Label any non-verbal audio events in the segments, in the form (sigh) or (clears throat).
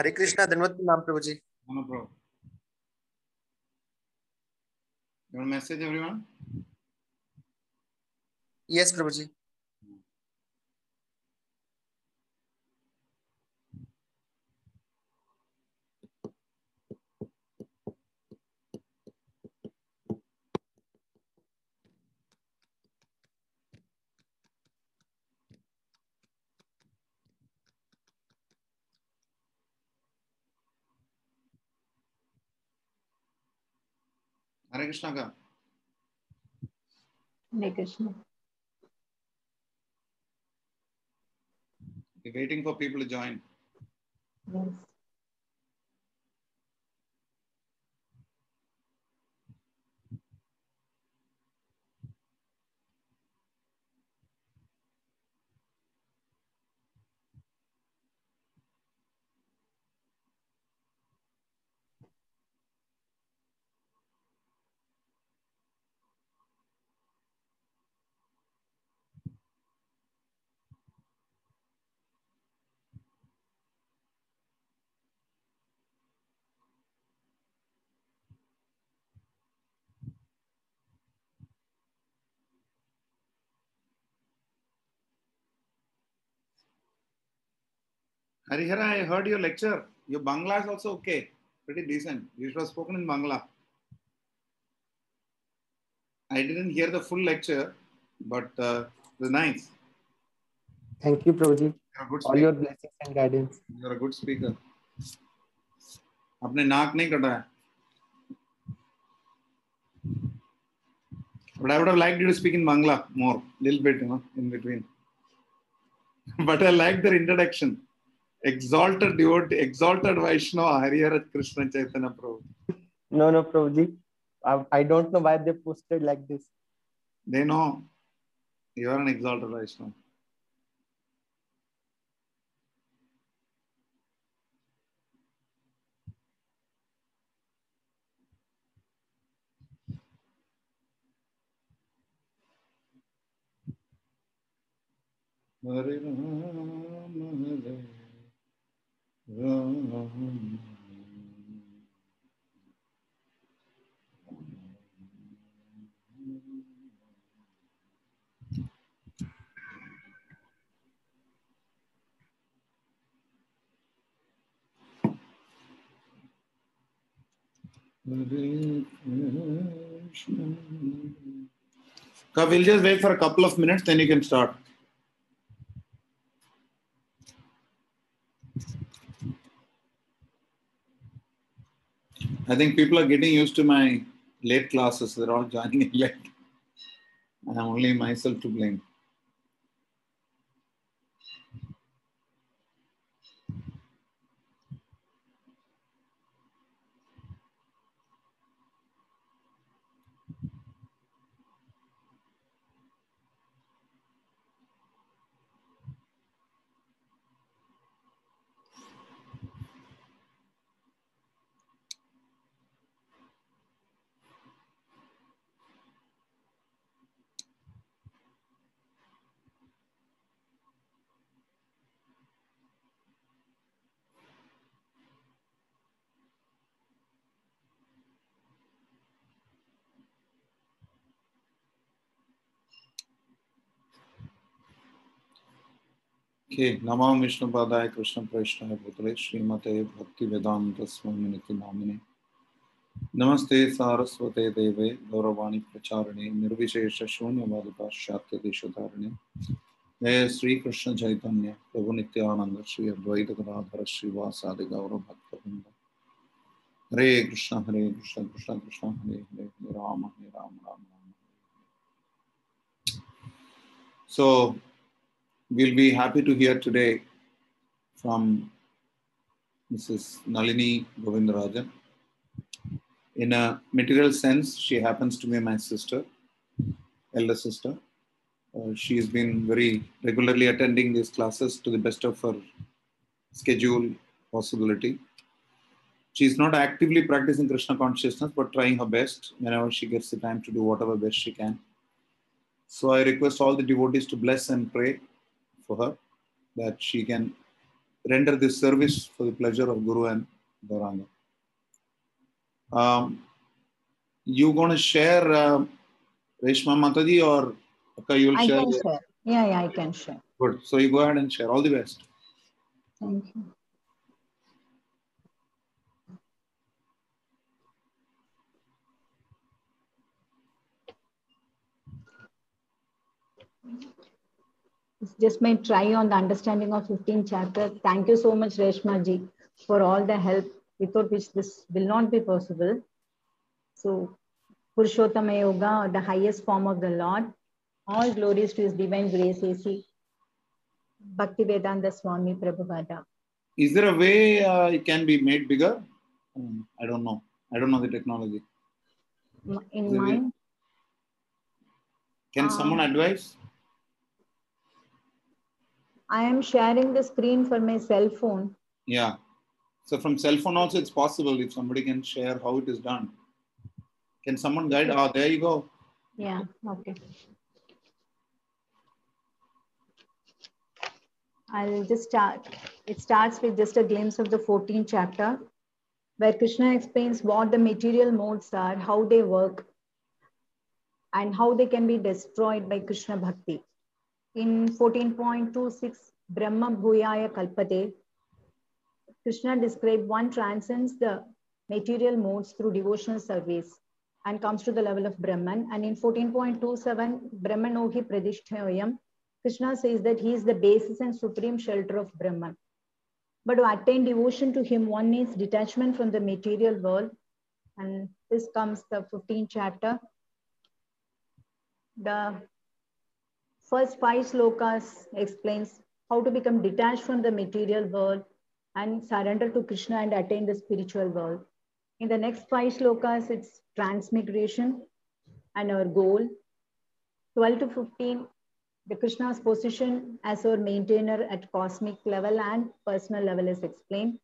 हरे कृष्णा धन्यवाद प्रणाम प्रभु जी। Message everyone yes prabhu ji. Hare Krishna ka. Hare Krishna. Waiting for people to join. Yes. Harihara, I heard your lecture. Your Bangla is also okay. Pretty decent. You should have spoken in Bangla. I didn't hear the full lecture, but uh, it was nice. Thank you, Prabhuji. You're a good All speaker. your blessings and guidance. You're a good speaker. आपने नाक नहीं कटाया But I would have liked you to speak in Bangla more, little bit, you know, in between. (laughs) but I like their introduction. Exalted devotee, exalted Vaishnava, Harihara Krishna Chaitanya Prabhu. No, no, Prabhuji. I, I don't know why they posted like this. They know you are an exalted Vaishnava. Hare Ram, Okay, we'll just wait for a couple of minutes, then you can start. I think people are getting used to my late classes. They're all joining (laughs) in late. I'm only myself to blame. के नमो विष्णुपादाय कृष्ण प्रैष्णाय पुत्रे, श्रीमते भक्ति वेदांत भक्तिवेदान्तस्वामिनिति नामिने। नमस्ते सारस्वते देवे, गौरवाणी प्रचारणे, निर्विशेष शून्य पाश्चात्य देश धारणे जय श्री कृष्ण चैतन्य, प्रभु नित्यानंद श्री अद्वैत गदाधर भक्त गौरभक्तवृंद हरे कृष्ण हरे कृष्ण कृष्ण कृष्ण, हरे हरे हरे राम हरे राम राम राम। सो we'll be happy to hear today from Mrs. Nalini Govindarajan. In a material sense, she happens to be my sister, elder sister. Uh, she's been very regularly attending these classes to the best of her schedule possibility. She's not actively practicing Krishna consciousness, but trying her best whenever she gets the time to do whatever best she can. So I request all the devotees to bless and pray for her that she can render this service for the pleasure of Guru and Gauranga. Um, you going to share uh, Reshma Mataji or you'll I share? can share. Yeah, yeah, I can share. Good. So you go ahead and share. All the best. Thank you. It's just my try on the understanding of 15 chapter. Thank you so much, Reshma ji, for all the help without which this will not be possible. So, Purushottama Yoga, the highest form of the Lord, all glories to His divine grace, AC Bhakti Vedanta Swami Prabhupada. Is there a way uh, it can be made bigger? Um, I don't know. I don't know the technology. In mine, Can Uh, someone advise? I am sharing the screen for my cell phone. Yeah. So from cell phone also it's possible if somebody can share how it is done. Can someone guide? Oh, there you go. Yeah, okay. I'll just start. It starts with just a glimpse of the 14th chapter, where Krishna explains what the material modes are, how they work, and how they can be destroyed by Krishna Bhakti. In 14.26, Brahma Bhuyaya Kalpate, Krishna described one transcends the material modes through devotional service and comes to the level of Brahman. And in 14.27, Brahmanohi Pradishthayam, Krishna says that he is the basis and supreme shelter of Brahman. But to attain devotion to him, one needs detachment from the material world. And this comes the 15th chapter. The first five slokas explains how to become detached from the material world and surrender to Krishna and attain the spiritual world. In the next five slokas, it's transmigration and our goal. 12 to 15, the Krishna's position as our maintainer at cosmic level and personal level is explained.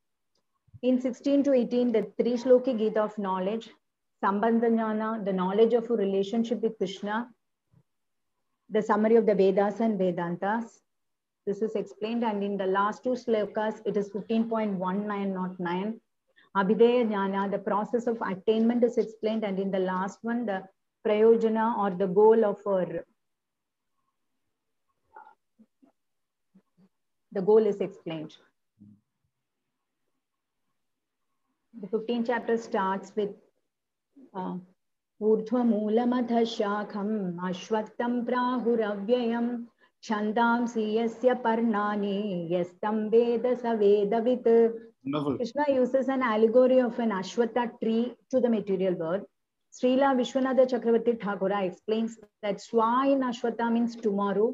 In 16 to 18, the three shloki Gita of knowledge, Sambandha Jnana, the knowledge of a relationship with Krishna, the summary of the Vedas and Vedantas. This is explained, and in the last two slokas, it is 15.19, not 9. Abhideya Jnana, the process of attainment is explained, and in the last one, the Prayojana or the goal of our the goal is explained. The 15th chapter starts with uh, ऊर्ध्वमूलमथ शाखम् अश्वत्थम् प्राहुरव्ययम्। छन्दांसि यस्य पर्णानि यस्तम् वेद स Krishna uses an allegory of an ashvattha tree to the material world Srila Vishwanath Chakravarti Thakur explains that shva in ashvattha means tomorrow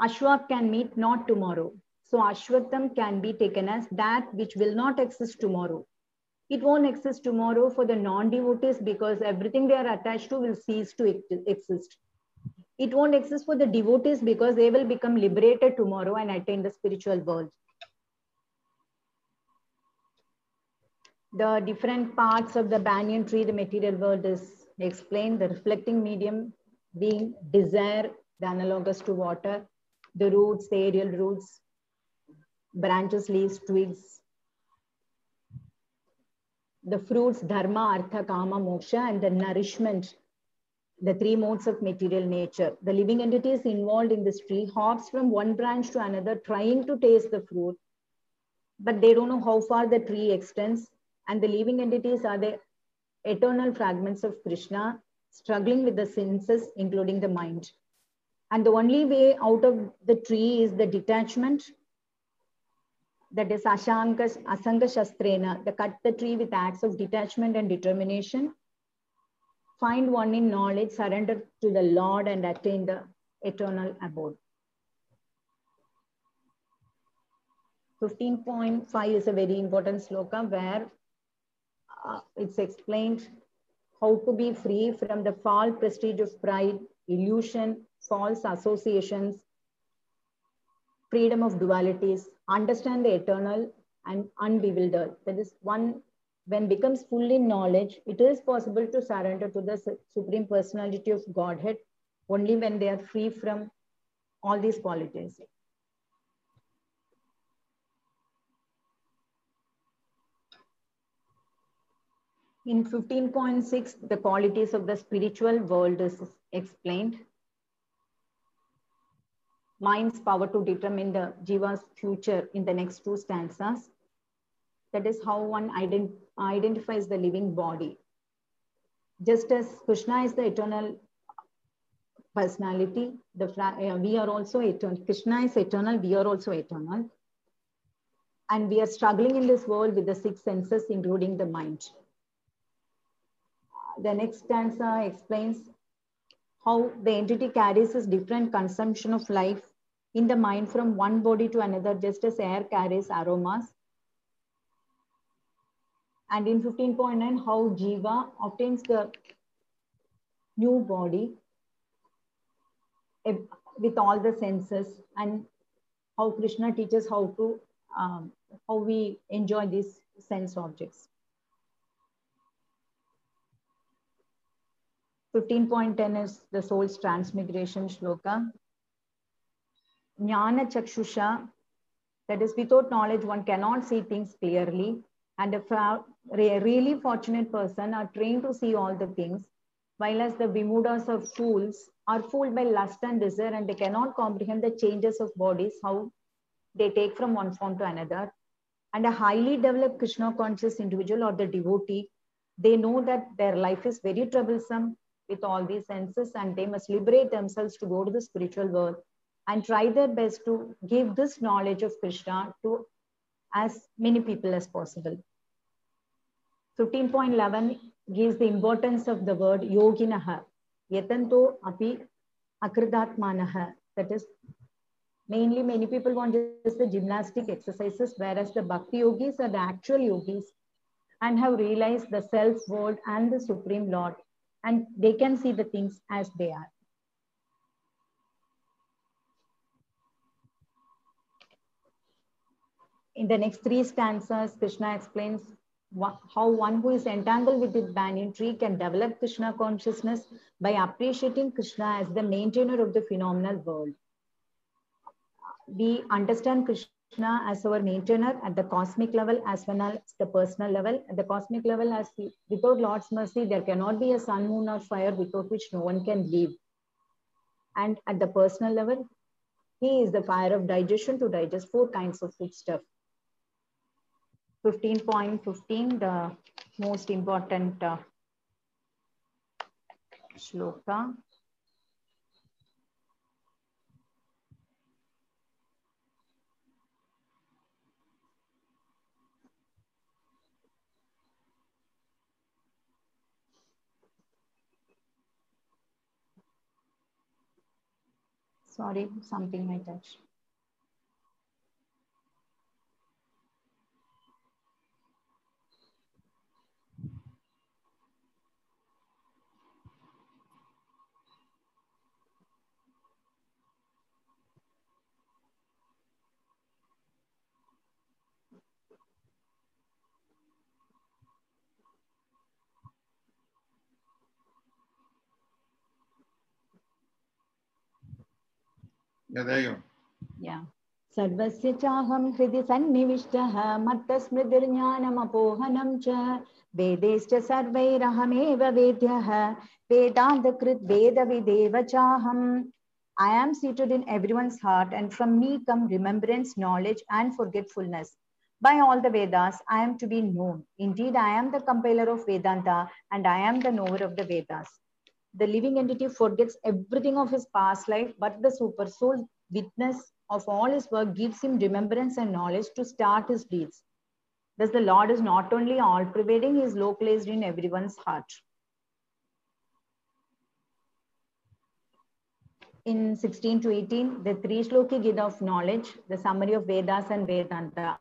ashva can meet not tomorrow so ashvattham can be taken as that which will not exist tomorrow It won't exist tomorrow for the non-devotees because everything they are attached to will cease to exist. It won't exist for the devotees because they will become liberated tomorrow and attain the spiritual world. the different parts of the banyan tree, the material world is explained, the reflecting medium being desire, the analogous to water, the roots, the aerial roots, branches, leaves, twigs, the fruits, dharma, artha, kama, moksha, and the nourishment, the three modes of material nature. The living entities involved in this tree hops from one branch to another, trying to taste the fruit, but they don't know how far the tree extends and the living entities are the eternal fragments of Krishna, struggling with the senses, including the mind. And the only way out of the tree is the detachment. That is Ashanka, Asanga Shastrena, the cut the tree with acts of detachment and determination. Find one in knowledge, surrender to the Lord, and attain the eternal abode. 15.5 is a very important sloka where uh, it's explained how to be free from the false prestige of pride, illusion, false associations, freedom of dualities, understand the eternal and unbewildered. That is one, when becomes fully knowledge, it is possible to surrender to the Supreme Personality of Godhead only when they are free from all these qualities. In 15.6, the qualities of the spiritual world is explained. Mind's power to determine the Jiva's future in the next two stanzas. That is how one ident identifies the living body. Just as Krishna is the eternal personality, the uh, we are also eternal. Krishna is eternal, we are also eternal. And we are struggling in this world with the six senses, including the mind. The next stanza explains how the entity carries its different consumption of life in the mind from one body to another, just as air carries aromas. And in 15.9, how Jiva obtains the new body with all the senses and how Krishna teaches how to, um, how we enjoy these sense objects. 15.10 is the soul's transmigration shloka. Jnana chakshusha, that is without knowledge, one cannot see things clearly. And a really fortunate person are trained to see all the things, while as the vimudas or fools are fooled by lust and desire and they cannot comprehend the changes of bodies, how they take from one form to another. And a highly developed Krishna conscious individual or the devotee, they know that their life is very troublesome with all these senses and they must liberate themselves to go to the spiritual world and try their best to give this knowledge of Krishna to as many people as possible. 15.11 gives the importance of the word yoginaha. Yatanto api akridatmanaha. That is, mainly many people want just the gymnastic exercises, whereas the bhakti yogis are the actual yogis and have realized the self-world and the Supreme Lord and they can see the things as they are. In the next three stanzas, Krishna explains how one who is entangled with the banyan tree can develop Krishna consciousness by appreciating Krishna as the maintainer of the phenomenal world. We understand Krishna as our maintainer at the cosmic level as well as the personal level. At the cosmic level, as without Lord's mercy, there cannot be a sun, moon, or fire without which no one can live. And at the personal level, he is the fire of digestion to digest four kinds of food stuff. 15.15, the most important uh, shloka. Sorry, something I touched. Yeah, there you go. Yeah. सर्वस्य चाहं हृदि सन्निविष्टः मत्तस्मृतिर्ज्ञानमपोहनं च वेदैश्च सर्वैरहमेव वेद्यः वेदान्तकृत् वेदविदेव चाहम् I am seated in everyone's heart, and from me come remembrance, knowledge, and forgetfulness. By all the Vedas, I am to be known. Indeed, I am the compiler of Vedanta, and I am the knower of the Vedas. The living entity forgets everything of his past life, but the super soul, witness of all his work, gives him remembrance and knowledge to start his deeds. Thus, the Lord is not only all pervading, he is localized in everyone's heart. In 16 to 18, the three shloki Gita of knowledge, the summary of Vedas and Vedanta.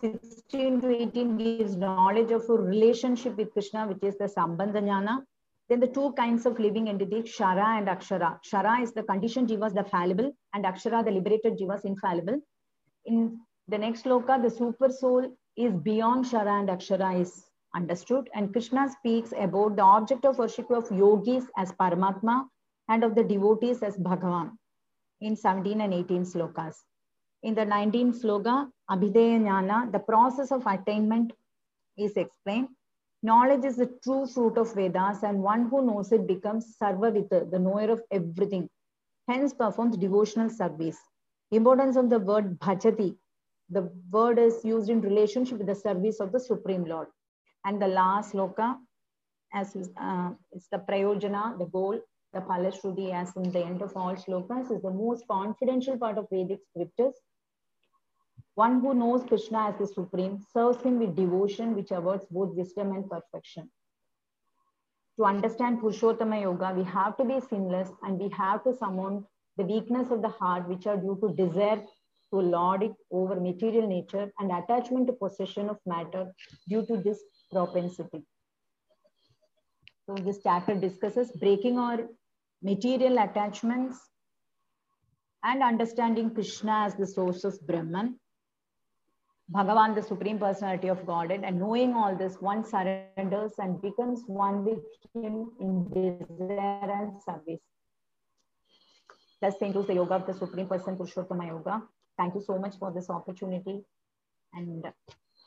16 to 18 gives knowledge of a relationship with Krishna, which is the Sambandha. Then the two kinds of living entities, Kshara and Akshara. Kshara is the conditioned jivas, the fallible, and Akshara, the liberated jivas, infallible. In the next sloka, the super soul is beyond Kshara and Akshara is understood. And Krishna speaks about the object of worship of yogis as Paramatma and of the devotees as Bhagavan in 17 and 18 slokas. In the 19th sloka, Abhidheya Jnana, the process of attainment is explained. Knowledge is the true fruit of Vedas, and one who knows it becomes Sarvavita, the knower of everything. Hence performs devotional service. Importance of the word bhajati. The word is used in relationship with the service of the Supreme Lord. And the last sloka, as uh, it's the prayojana, the goal, the phalashruti, as in the end of all slokas, is the most confidential part of Vedic scriptures. One who knows Krishna as the Supreme serves him with devotion, which awards both wisdom and perfection. To understand Purushottama Yoga, we have to be sinless and we have to summon the weakness of the heart, which are due to desire to lord it over material nature and attachment to possession of matter due to this propensity. So this chapter discusses breaking our material attachments and understanding Krishna as the source of Brahman, Bhagavan, the Supreme Personality of Godhead, and knowing all this, one surrenders and becomes one with Him in desire and service. Thus concludes the Yoga of the Supreme Person, Purushottama Yoga. Thank you so much for this opportunity. And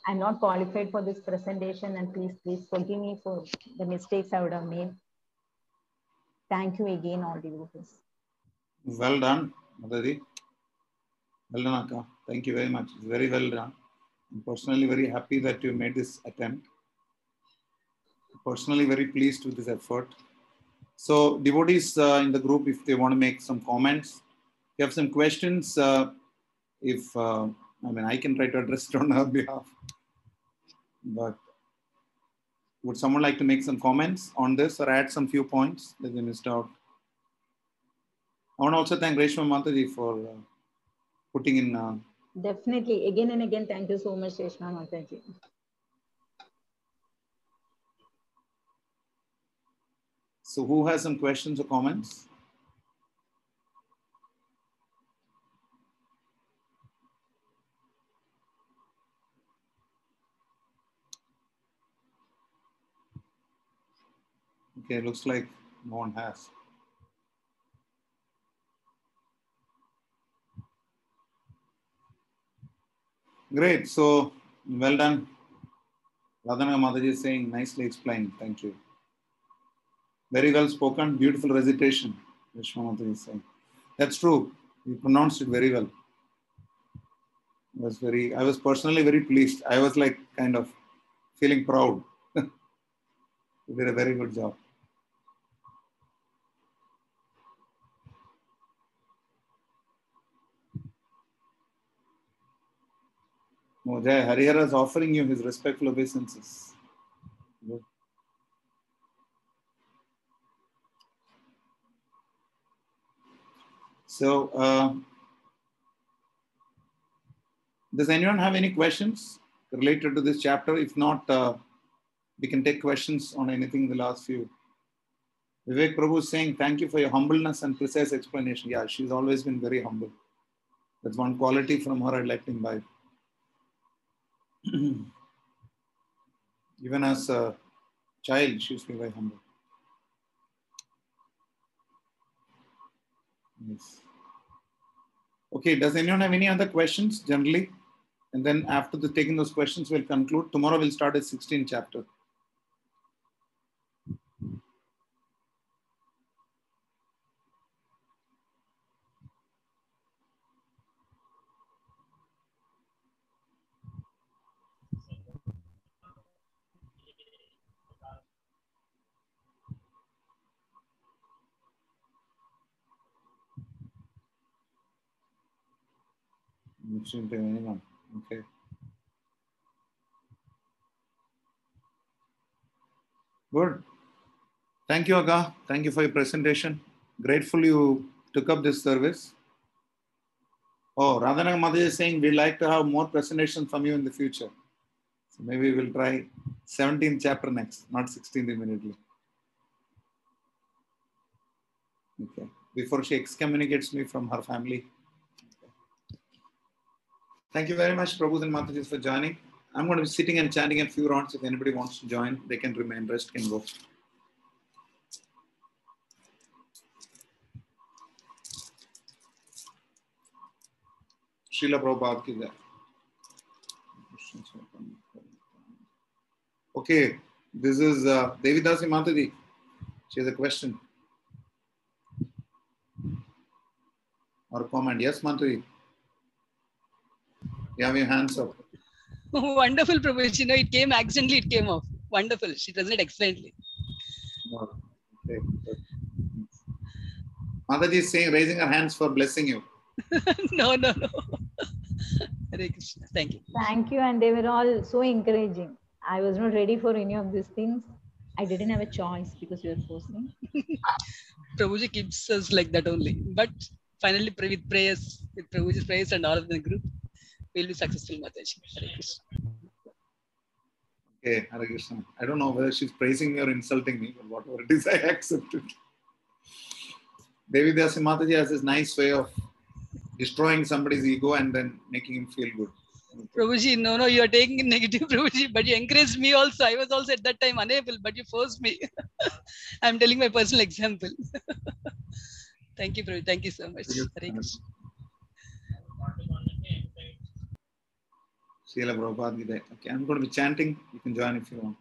I'm not qualified for this presentation, and please, please forgive me for the mistakes I would have made. Thank you again, all the devotees. Well done, Madhuri. Well done, Akka. Thank you very much. Very well done. I'm personally very happy that you made this attempt. Personally, very pleased with this effort. So, devotees uh, in the group, if they want to make some comments, if you have some questions, uh, if uh, I mean, I can try to address it (laughs) on her behalf. But would someone like to make some comments on this or add some few points that they missed out? I want to also thank Reshma Mataji for uh, putting in. Definitely. Again and again, thank you so much, Reshma Mataji. so, who has some questions or comments? Okay, looks like no one has. Great. So, well done. Radhana Mataji is saying, nicely explained. Thank you. Very well spoken. Beautiful recitation. Vishma Mataji is saying. That's true. You pronounced it very well. Was very, I was personally very pleased. I was like kind of feeling proud. (laughs) you did a very good job. Mojay Harihara is offering you his respectful obeisances. So, uh, does anyone have any questions related to this chapter? If not, uh, we can take questions on anything in the last few. Vivek Prabhu is saying, Thank you for your humbleness and precise explanation. Yeah, she's always been very humble. That's one quality from her I'd like to imbibe. (clears throat) Even as a child, she used to very humble. Yes. Okay, does anyone have any other questions generally? And then after the taking those questions, we'll conclude. Tomorrow we'll start at 16 chapter. Shouldn't anyone. Okay. Good. Thank you, Aga. Thank you for your presentation. Grateful you took up this service. Oh, Radhana Mother is saying we'd like to have more presentations from you in the future. So maybe we'll try 17th chapter next, not 16th immediately. Okay. Before she excommunicates me from her family. Thank you very much, Prabhu and Mataji, for joining. I'm going to be sitting and chanting a few rounds. If anybody wants to join, they can remain. Rest can go. Srila Prabhupada ki Okay, this is uh, Devi Dasi Mataji. She has a question or comment. Yes, Mataji. You have your hands up. (laughs) Wonderful, Prabhu. You know, it came accidentally, it came off. Wonderful. She does it excellently. Okay. Mataji is saying, raising her hands for blessing you. (laughs) no, no, no. (laughs) Hare Krishna. Thank you. Thank you. And they were all so encouraging. I was not ready for any of these things. I didn't have a choice because you we were forcing. Prabhuji keeps us like that only. But finally, with prayers, with Prabhuji's prayers and all of the group, we'll be successful, Mataji. Okay, Hare Krishna. I don't know whether she's praising me or insulting me, but whatever it is, (laughs) I accept it. Devi Dasi Mataji has this nice way of destroying somebody's ego and then making him feel good. Prabhuji, no, no, you are taking (laughs) negative, Prabhuji, but you encouraged me also. I was also at that time unable, but you forced me. (laughs) I'm telling my personal example. Thank you, Prabhuji. Thank you so much. Thank you. Srila Prabhupada Gita. Okay, I'm going to be chanting. You can join if you want.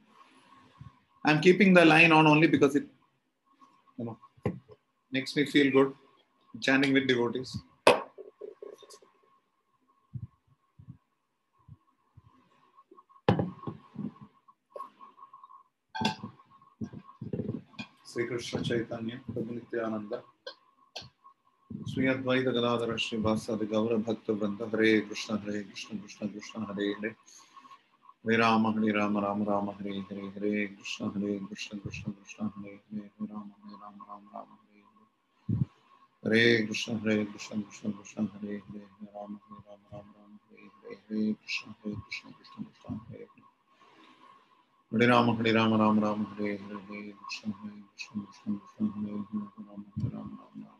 I'm keeping the line on only because it you know, makes me feel good chanting with devotees. Sri Krishna Chaitanya, Prabhu Nityananda. Shri Advaita Gadadhar श्रीवासादि गौर भक्त वृंद हरे Krishna Hare Krishna Krishna Krishna Hare Hare Hare Ram Hare Ram Ram Ram Hare Hare Hare Krishna Hare Krishna Krishna Krishna Hare Hare Hare Ram Hare Ram Ram Ram Hare Hare Hare Krishna Hare Krishna Krishna Krishna Hare Hare Hare Ram Hare Ram Ram Ram Hare Hare Hare Krishna Hare Krishna Krishna Krishna Hare Hare Hare Ram Hare Ram Ram Ram Hare Hare Hare Krishna Hare Krishna Krishna Krishna Hare Hare Hare Ram Hare Ram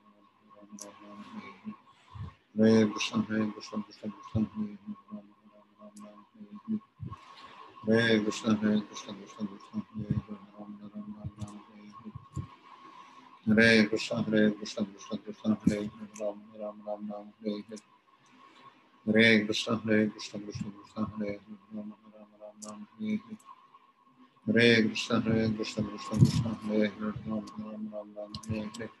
Hare Krishna Hare Krishna Krishna Krishna Hare Ram Ram Ram Ram Hare Hare Krishna Hare Krishna Krishna Krishna Hare Ram Ram Ram Ram Hare Hare Krishna Hare Krishna Krishna Krishna Hare Ram Ram Ram Ram Hare Hare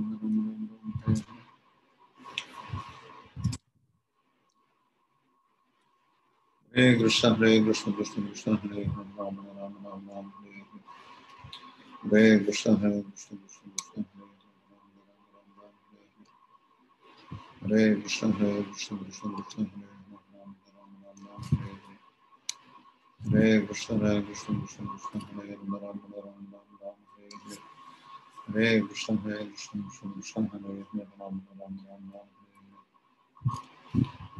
Hare Krishna, Hare Krishna, Krishna Krishna, Hare Rama, Rama Rama, Rama Hare Krishna, Hare Krishna, Krishna Krishna, Hare Krishna, Hare Krishna, Krishna Krishna, Hare Krishna, Hare Krishna, Krishna Krishna, Hare Rama, Rama Rama, Hare Krishna, Hare Krishna, Krishna Krishna, Hare Rama, Rama Rama, Hare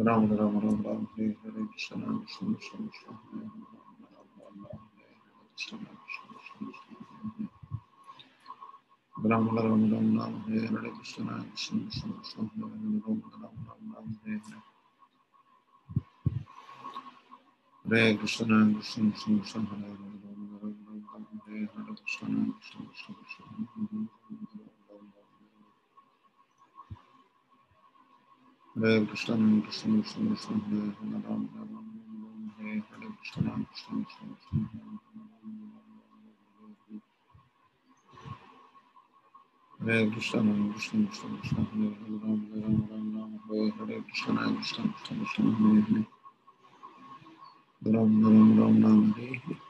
Ram Ram Ram Ram Hare Hare Krishna Ram Krishna Krishna Krishna Hare Hare Ram Ram Ram Hare Krishna Ram Krishna Krishna Krishna Ram Ram Ram Ram Hare Hare Krishna Ram Krishna Krishna Krishna Hare Hare Ram Ram Ram Ram Hare Hare Hare Krishna Ram Krishna Krishna Krishna Hare Hare Ram Ram Ram Ram Hare Hare Krishna Ram Krishna Krishna Krishna Hare Hare Hare Krishna Krishna Krishna Krishna Hare Hare Ram Ram Ram Ram Hare Hare Krishna Hare Krishna Krishna Krishna Hare Hare Krishna Hare Krishna Krishna Krishna Hare Hare Ram Ram Ram Ram Hare Hare Krishna Hare Krishna Krishna Krishna Hare Hare Ram Ram Ram Ram Hare Hare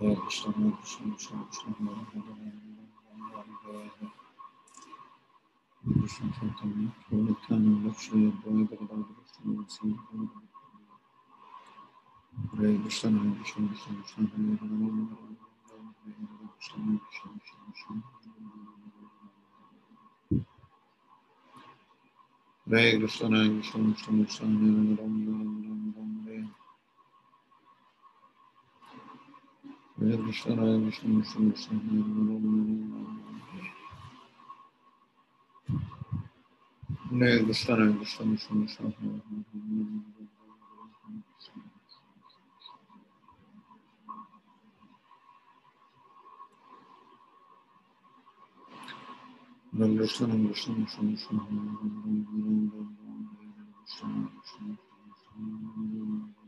Hare Krishna, Krishna, Krishna Hare Hare, Ram Ram Hare Hare. Krishna Chaitanya, Prabhu Nityananda, Shri Advaita Gadadhara Sri Sri Hare Krishna, Hare Krishna, Krishna Krishna, Hare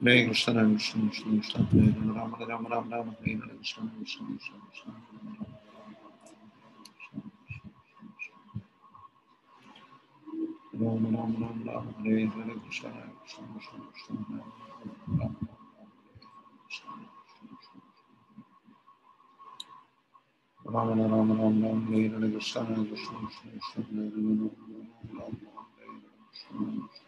Hare Krishna, Hare Krishna, Krishna Krishna, Hare, Rama Rama, Rama Rama Hare Krishna, Krishna, Krishna Krishna, Rama Rama, Rama Rama Hare Krishna, Krishna, Krishna Krishna, Rama Rama, Rama Rama, Rama Hare Krishna, Krishna, Krishna Krishna, Rama Rama, Rama Rama Hare Krishna,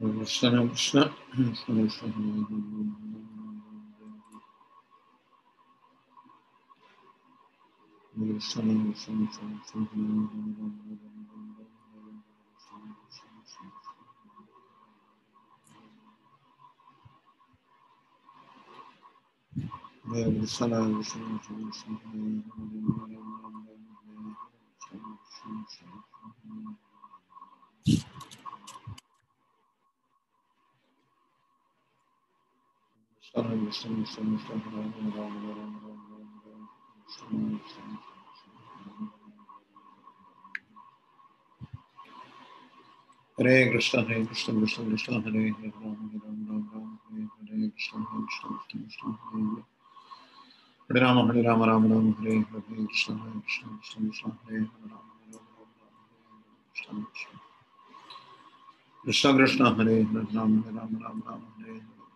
Hare, Rama Rama, Rama Rama, Hare Hare, Krishna Hare Krishna, Krishna Krishna, Rama Rama, Rama Rama, Hare Hare, Krishna Hare Krishna, Krishna Hare Hare, Rama Rama, Rama Rama, Hare Hare. Krishna Hare Krishna, Krishna Krishna, Hare Hare, Rama Rama, Rama Rama, Hare Hare, Krishna Hare Krishna, Krishna Hare Hare, Rama Rama, Rama Rama, Hare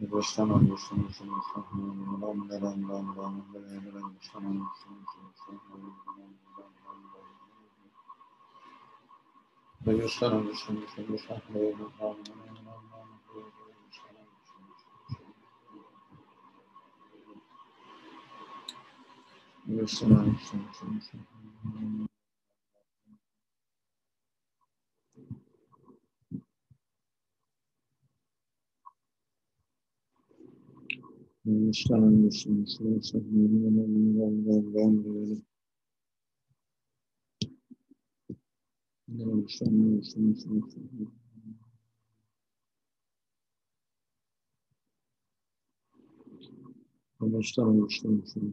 Boşlanan, boşlanan, boşlanan, boşlanan, ram, ram, ram, ram, ram, ram, boşlanan, boşlanan, boşlanan, ram, boşlanan, boşlanan, boşlanan, ram, Amaçlar oluşturmuşlar.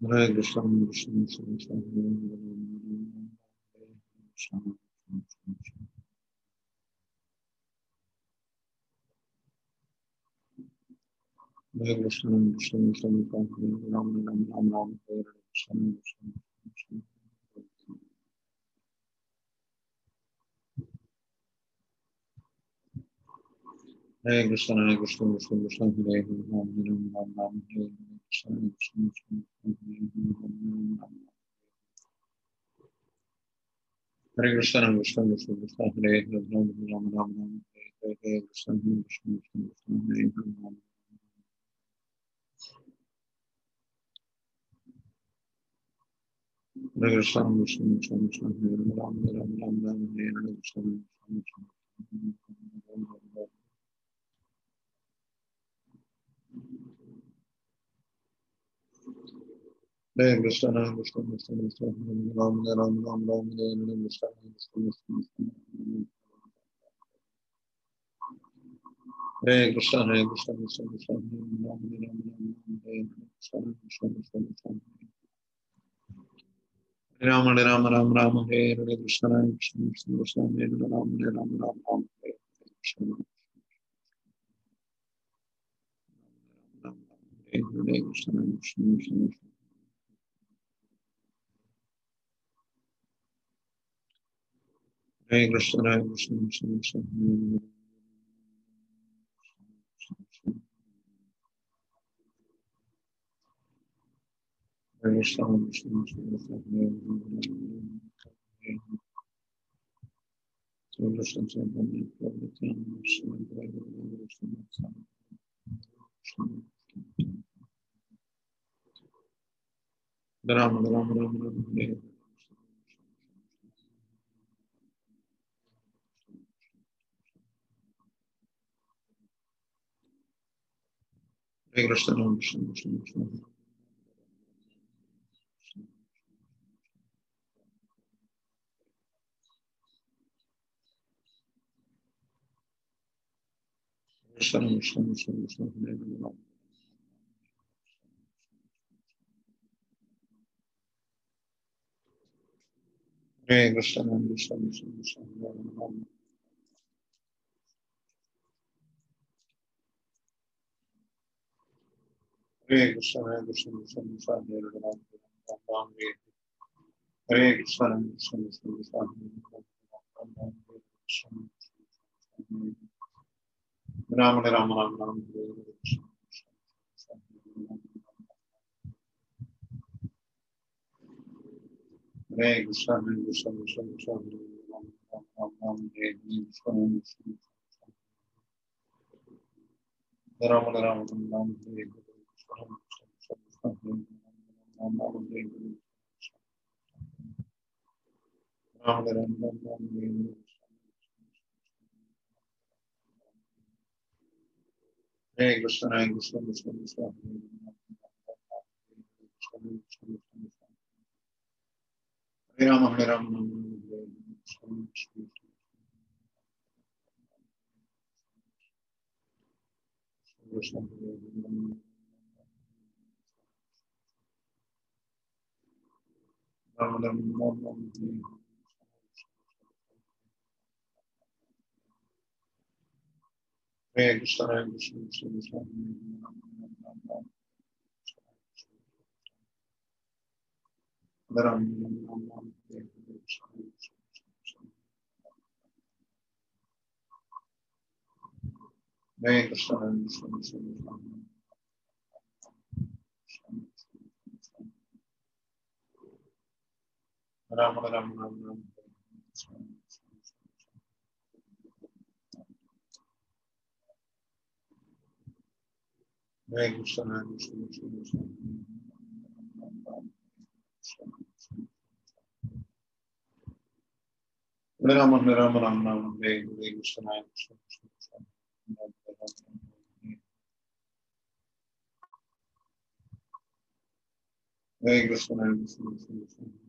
Buraya güçlenmişler. Güçlenmişler. Vishnu Vishnu Vishnu Ram Ram Ram Ram Vishnu Vishnu Vishnu Hare Krishna Hare Krishna Krishna Krishna Hare Hare Ram Ram Ram Ram Hare Hare Krishna Krishna Krishna Hare Hare Ram Ram Ram Hare Krishna Ram Krishna Krishna Krishna Hare Hare Ram Ram Ram Ram Hare Hare Krishna Hare Krishna Krishna Krishna Hare Hare Ram Hare Krishna Ram Krishna Krishna Krishna Hare Ram Ram Ram Ram Hare Hare Krishna Krishna Krishna Krishna Hare Hare Ram Ram Ram Krishna Ram Krishna Krishna Krishna Ram Ram Ram Ram Ram Ram Krishna Ram Krishna Krishna Hare Krishna Hare Krishna Krishna Krishna Ram Ram Ram Ram Hare Krishna Krishna Krishna Krishna Ram Ram Ram Ram Ram Hare Krishna Ram Krishna Krishna Krishna Ram Ram Ram Ram Ram Hare Krishna Hare Krishna Krishna Krishna Hare Krishna, Hare Krishna, Krishna, Krishna, Hare Hare. Hare Krishna, Hare Krishna, Krishna, Krishna, Hare Hare. Hare Krishna, Hare Krishna, Krishna, Hare Hare. Krishna, Krishna. Ram, Ram, Ram, Ram, Hare Hare. Regression olmuştum. Regression olmuştum. Regression olmuştum. Regression olmuştum. Regression olmuştum. Hare Krishna Hare Krishna Krishna Krishna Ram Ram Ram Ram Hare Hare Krishna Krishna Krishna Ram Ram Ram Ram Hare Hare Krishna, Hare Krishna, Krishna Krishna, Hare Hare Rama, Hare Rama, Hare Krishna, Krishna Krishna, تعلم مرضي Ve güçlere güçlü güçlü güçlü Ve güçlere güçlü güçlü güçlü Hare. Krishna, Krishna, Krishna, Hare Krishna, Krishna, Krishna, Krishna, Hare Rama, Hare Rama, Rama Rama, Hare Hare, Krishna, Krishna, Krishna, Krishna, Hare Krishna, Krishna, Krishna,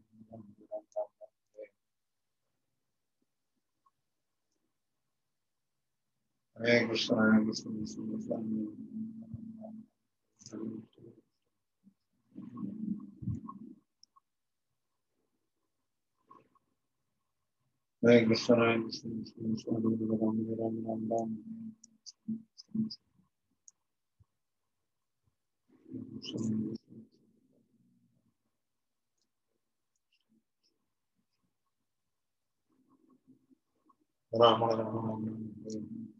Hare, Krishna, Hare Krishna, Krishna Krishna, Hare Krishna, Hare Krishna, Krishna Krishna, Hare Ram Ram, Ram Ram. Ram Ram, Ram Ram,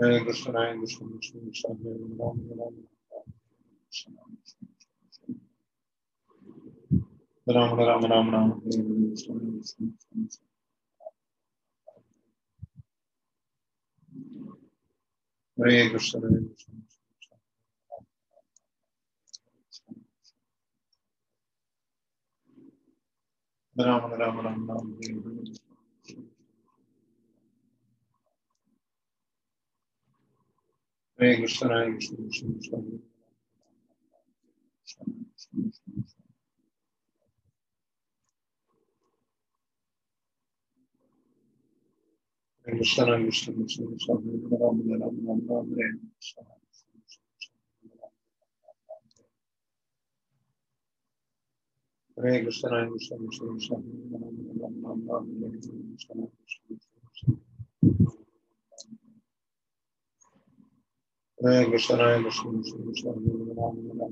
Krishna, Krishna, Krishna Krishna, Ram, Ram Ram, Ram Ram Ram Ram, Hare Krishna. Hare Krishna, Krishna. Ram Ram Ram Ram, Hare Krishna. Hare Krishna, Hare Krishna, Krishna Krishna, Hare Krishna, Hare Krishna, Krishna Krishna, Hare Ram, Hare Ram, Ram Ram, Hare Krishna. Hare Krishna, Hare Krishna, Krishna Krishna, Hare Ram, Ram, Ram Ram, Ram Hare Krishna. Raya göçler, raya göçler, göçler, göçler, göçler,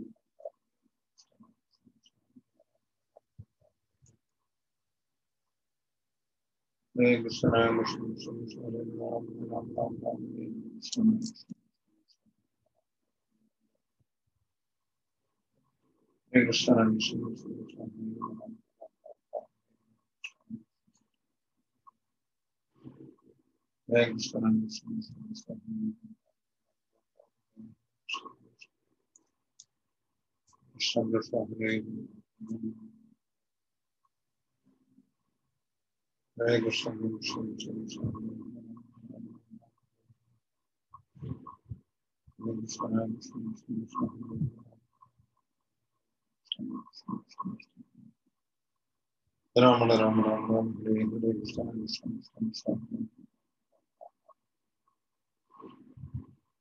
Raya göçler, raya göçler, göçler, göçler, Raya göçler, raya Son defa burayı Ve gösterdiğim için Ramal Ramal Ramal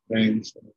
Ramal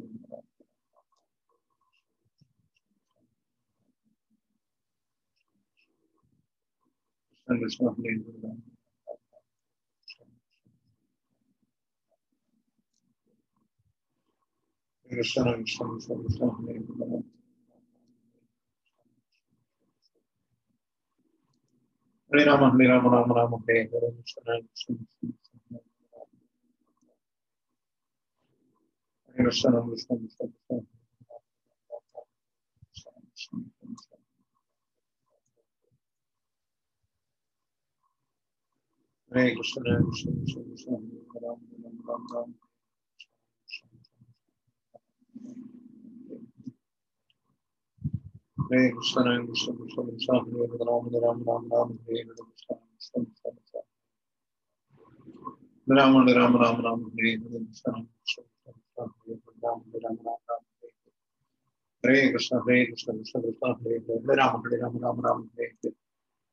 stuff later. On. Understand some sort of stuff later. On. Hare Rama, Hare Rama, Rama Rama, Hare Hare, Hare Hare, Hare Hare, Hare Hare, Hare Krishna Krishna Krishna Krishna Ram Ram Ram Ram Hare Krishna Hare Krishna Krishna Krishna Hare Ram Ram Ram Ram Hare Krishna Krishna Krishna Krishna Ram Ram Ram Ram Hare Krishna Krishna Hare Ram Ram Hare Krishna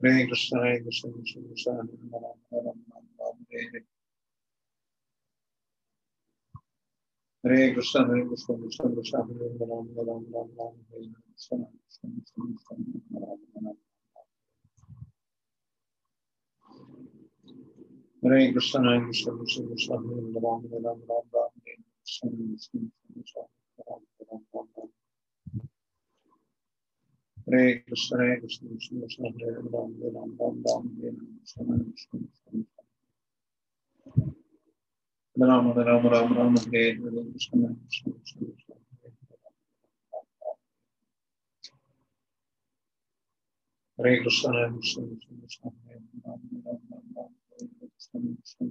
Hare Krishna Hare Krishna Krishna Krishna Hare Ram Ram Ram Hare Krishna Hare Krishna Krishna Krishna Hare Ram Ram Ram Ram Hare Krishna Krishna Krishna Hare Ram Ram Hare Krishna Hare Krishna Krishna Krishna Hare Ram Ram Ram Ram Hare Krishna Krishna Krishna Hare Ram Ram Ram Hare Krishna Hare Krishna Krishna Krishna Hare Ram Ram Ram Ram Ram Hare Krishna Hare Krishna Krishna Ram Ram Ram Ram Hare Hare Krishna Hare Krishna Krishna Krishna Hare Krishna Hare Krishna Krishna Krishna Hare Ram Ram Ram Ram Hare Krishna Krishna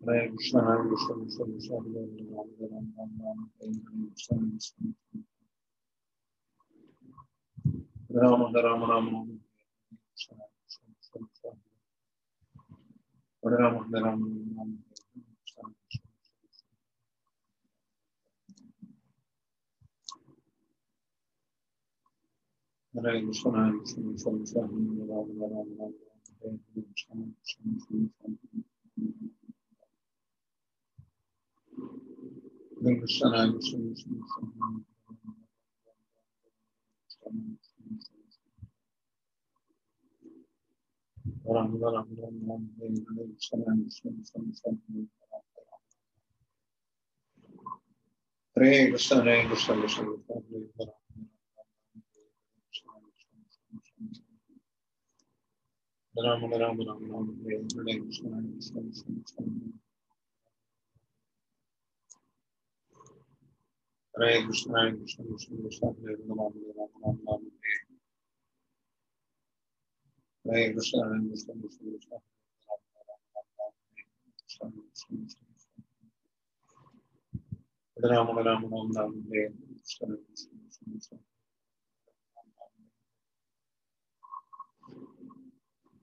Buraya güçlenen, güçlenen, güçlenen, güçlenen, güçlenen, güçlenen, güçlenen, güçlenen, güçlenen, Rama Rama Rama Rama Rama Rama Hare Krishna Krishna Krishna Krishna Ram Krishna Ram Hare Krishna Hare Krishna Krishna Ram Ram Ram Ram Hare Krishna Hare Krishna Krishna Krishna Hare Krishna Hare Krishna Krishna Krishna Hare Ram Ram Ram Ram Ram Hare Krishna Hare Krishna Krishna Krishna Hare Ram Ram Ram Ram Hare Krishna Hare Krishna Krishna Krishna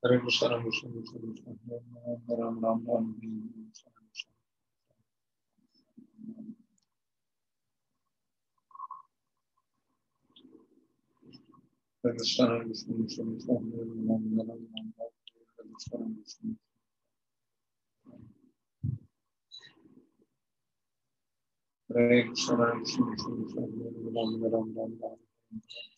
Hare Krishna Hare Krishna Krishna Krishna Hare Ram Ram Ram Hare Krishna Hare Krishna Hare Krishna Krishna Hare Ram Ram Ram Hare Krishna Krishna Hare Krishna Hare Krishna Krishna Krishna Hare Ram Ram Ram Hare Krishna,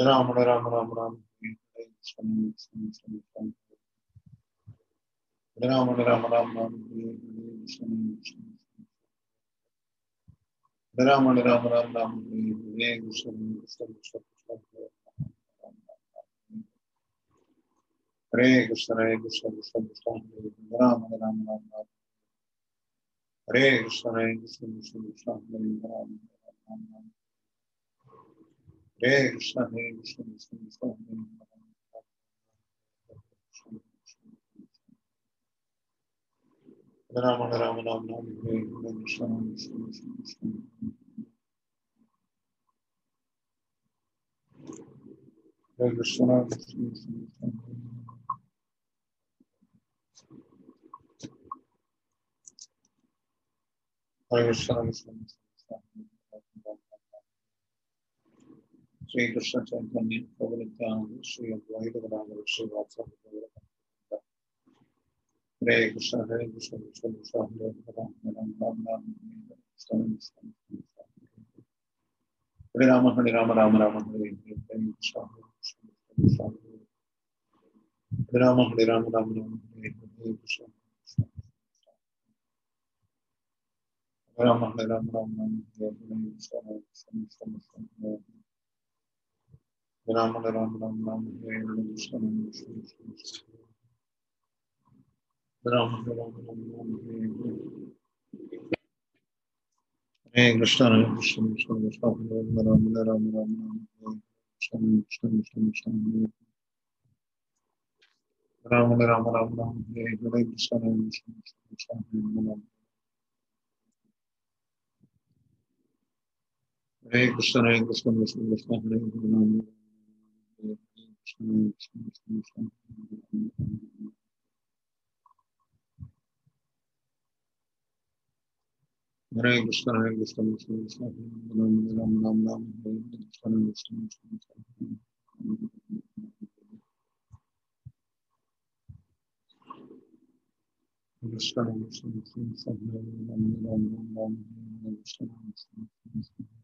Ram Ram Ram Ram Ram Ram Ram Ram Ram Ram Ram Ram Ram Hare Krishna Krishna Krishna Krishna Hare Krishna Hare Krishna Krishna Krishna Hare Ram Ram Ram Ram Hare Krishna Hare Krishna Krishna Krishna Hare Ram Ram Ram Ram Hey Krishna, Hey Krishna, Krishna Krishna, Hey Rama. Rama Rama Rama Rama, Shrikrishna Chaitanya Pravrittananda Shri Advaita Gadadhar Shri Vatsav Hare Krishna Hare Krishna Krishna Krishna Hare Ram Ram Ram Ram Hare Ram Hare Ram Ram Ram Hare Hare Hare Krishna Hare Krishna Krishna Krishna Hare Ram Hare Ram Ram Ram Hare Hare Krishna Hare Ram Hare Ram Ram Ram Hare Hare Krishna Krishna Krishna Hare Ram Ram Ram Ram Krishna Krishna Krishna Ram Ram Ram Ram Hare Krishna Hare. Ram Ram Ram Ram Krishna Krishna Krishna Ram Ram Ram, Ram Ram Ram, Krishna, Krishna, Krishna Krishna, Hare Ram, Ram Ram Ram, Hare Hare Krishna, Hare Krishna, Krishna, Krishna Ram, Hare Krishna, Hare Krishna, Krishna Krishna, Hare Hare Hare Krishna, Hare Krishna, Krishna Krishna, Ram Ram Ram Ram, Hare Krishna, Hare Krishna, Krishna Krishna. Krishna, Krishna, Krishna Krishna, Ram Ram Ram Ram, Hare Krishna, Hare Krishna, Krishna Krishna.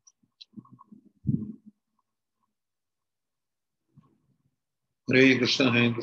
Hare Krishna. Hare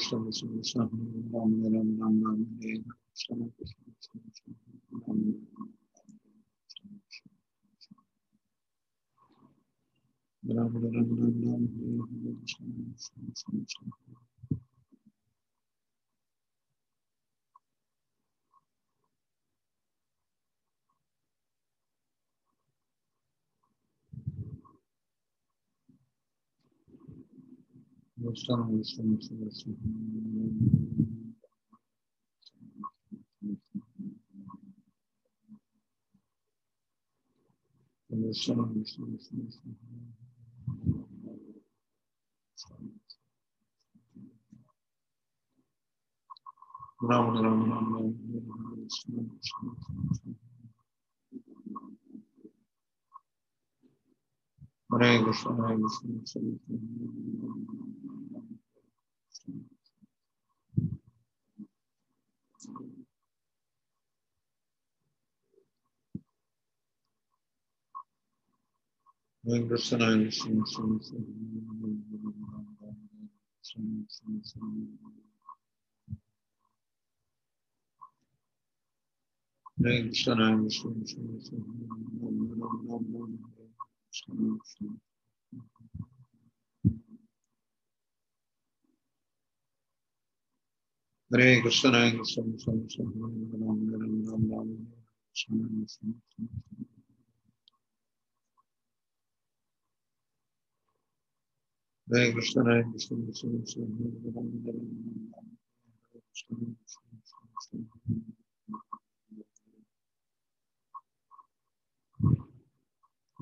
Boştan boştan boştan boştan. Boştan boştan boştan boştan. Bravo, bravo, bravo. Oraya gir, oraya gir. Öldürsen öldürsün, öldürsen öldürsün, öldürsen öldürsün, Hare Krishna Hare Krishna Krishna Ram Ram Ram Ram Krishna Krishna Hare Krishna Hare Krishna Krishna Krishna Ram Ram Ram Ram Krishna Krishna Krishna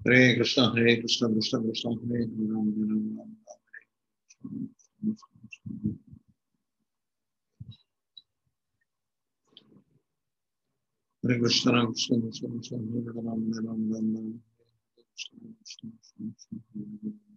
Hare Krishna Hare Krishna Krishna Krishna Hare Ram Ram Ram Hare Hare Krishna Ram Krishna Krishna Krishna Hare Ram Ram Ram Ram Hare Krishna Krishna Krishna Krishna Hare Ram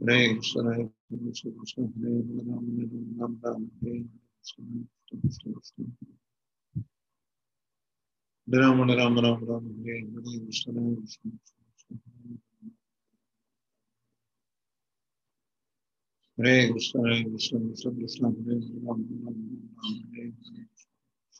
Hare Krishna Hare Krishna Krishna Hare Ram Ram Ram Hare Hare Ram Ram Ram Ram Hare Hare Krishna Hare Krishna Hare Krishna Hare Krishna Krishna Krishna Hare Ram Ram Ram Ram Hare Hare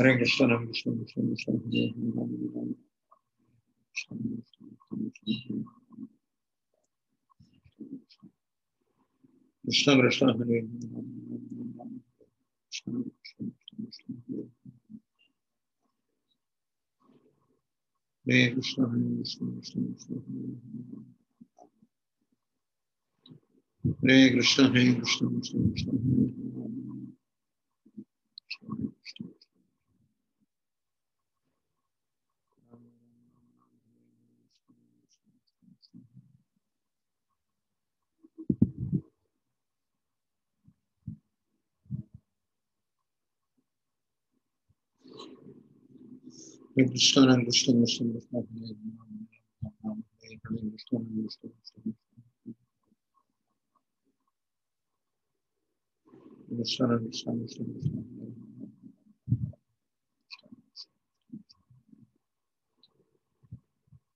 Hare Krishna Ram Krishna Krishna Krishna Hare Ram Krishna Krishna Hare Hare Krishna Hare Krishna Krishna Krishna Hare Krishna Hare Krishna Krishna Krishna Hare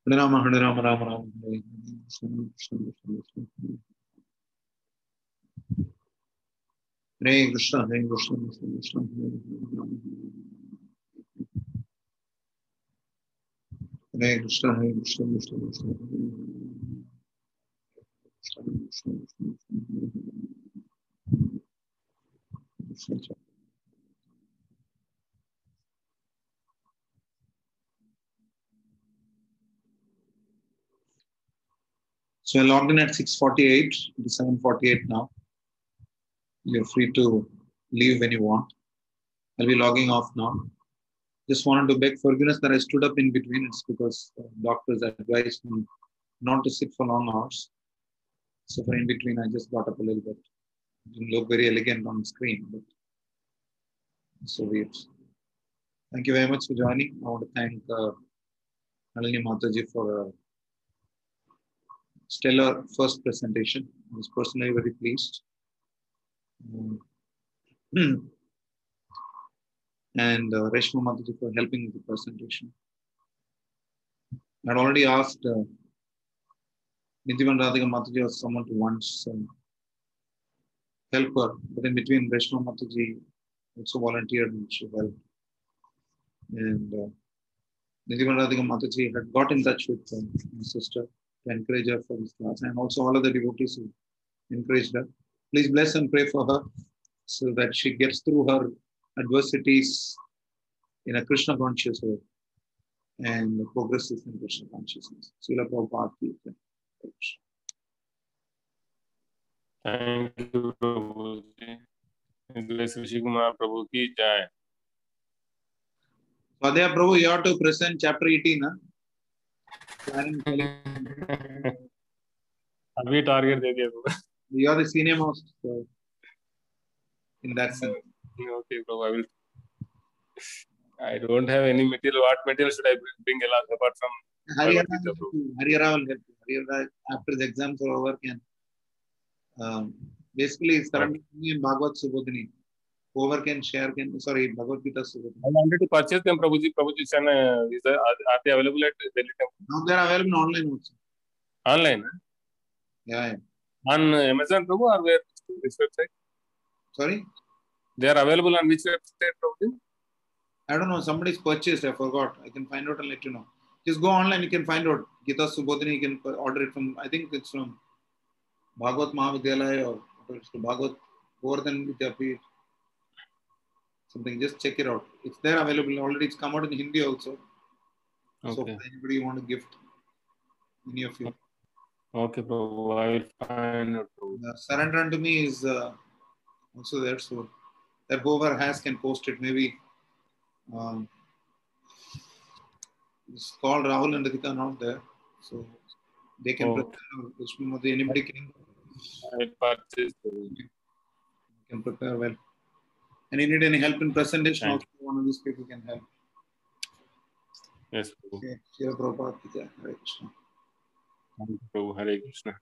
Hare Ram Hare Ram Ram Ram Hare Hare Krishna Hare Krishna Krishna Krishna Hare Ram Hare Krishna, Hare. Krishna, Krishna, Krishna Hare. So I logged in at 6:48. It is 7:48 now. You're free to leave when you want. I'll be logging off now. Just wanted to beg forgiveness that I stood up in between. It's because uh, doctors advised me not to sit for long hours. So for in between, I just got up a little bit. Didn't look very elegant on the screen, but so weird. Thank you very much for joining. I want to thank uh, Mataji for a stellar first presentation. I was personally very pleased. Um, (clears throat) and uh, Reshma Mataji for helping with the presentation. I'd already asked uh, Nidhivan Radhika Mataji or someone to once um, help her, but in between Reshma Mataji also volunteered and she helped. And uh, Nidhivan Radhika Mataji had got in touch with uh, my sister to encourage her for this class and also all other devotees who encouraged her. Please bless and pray for her so that she gets through her adversities in a Krishna conscious way and progresses in Krishna consciousness. Srila Prabhupada ki jai. Thank you प्रभु जी इसलिए ऋषि कुमार प्रभु की जय Swadhyaya Prabhu, you have to present chapter 18. Huh? Karen Kelly, अभी target दे दिया प्रभु You are the senior most so in that sense. okay prabhu I will I don't have any material what material should I bring along apart from. Harihara will help you. Harihara, after the exams are over, can um, basically it's currently and Bhagavad Subodhini. Whoever can share can sorry Bhagavad Gita Subodhini. I wanted to purchase them Prabhu ji Prabhu ji can uh, is there, are, are they available at Delhi Temple Now they are available online also. online huh? Yeah, yeah. on Amazon Prabhu or where this website Sorry, they are available on which website Prabhu ji? I don't know. Somebody's purchased. I forgot. I can find out and let you know. Just go online. You can find out Gita Subodhini. You can order it from. I think it's from Bhagavad Mahavidyalaya or it's called, Bhagavad Govardhan Vidyapit. Something. Just check it out. It's there available already. It's come out in Hindi also. So Okay. if anybody want to gift, any of you. Okay, Prabhu. I will find out. Surrender unto me is uh, also there. So that whoever has can post it. Maybe um, it's called Rahul and Radhika not there. So they can Oh. prepare anybody can, I will purchase. Prabhu. can prepare well. And you need any help in presentation, also one of these people can help. Yes, Prabhu. Okay. Srila Prabhupada ki jai. Hare Krishna. Hare Krishna.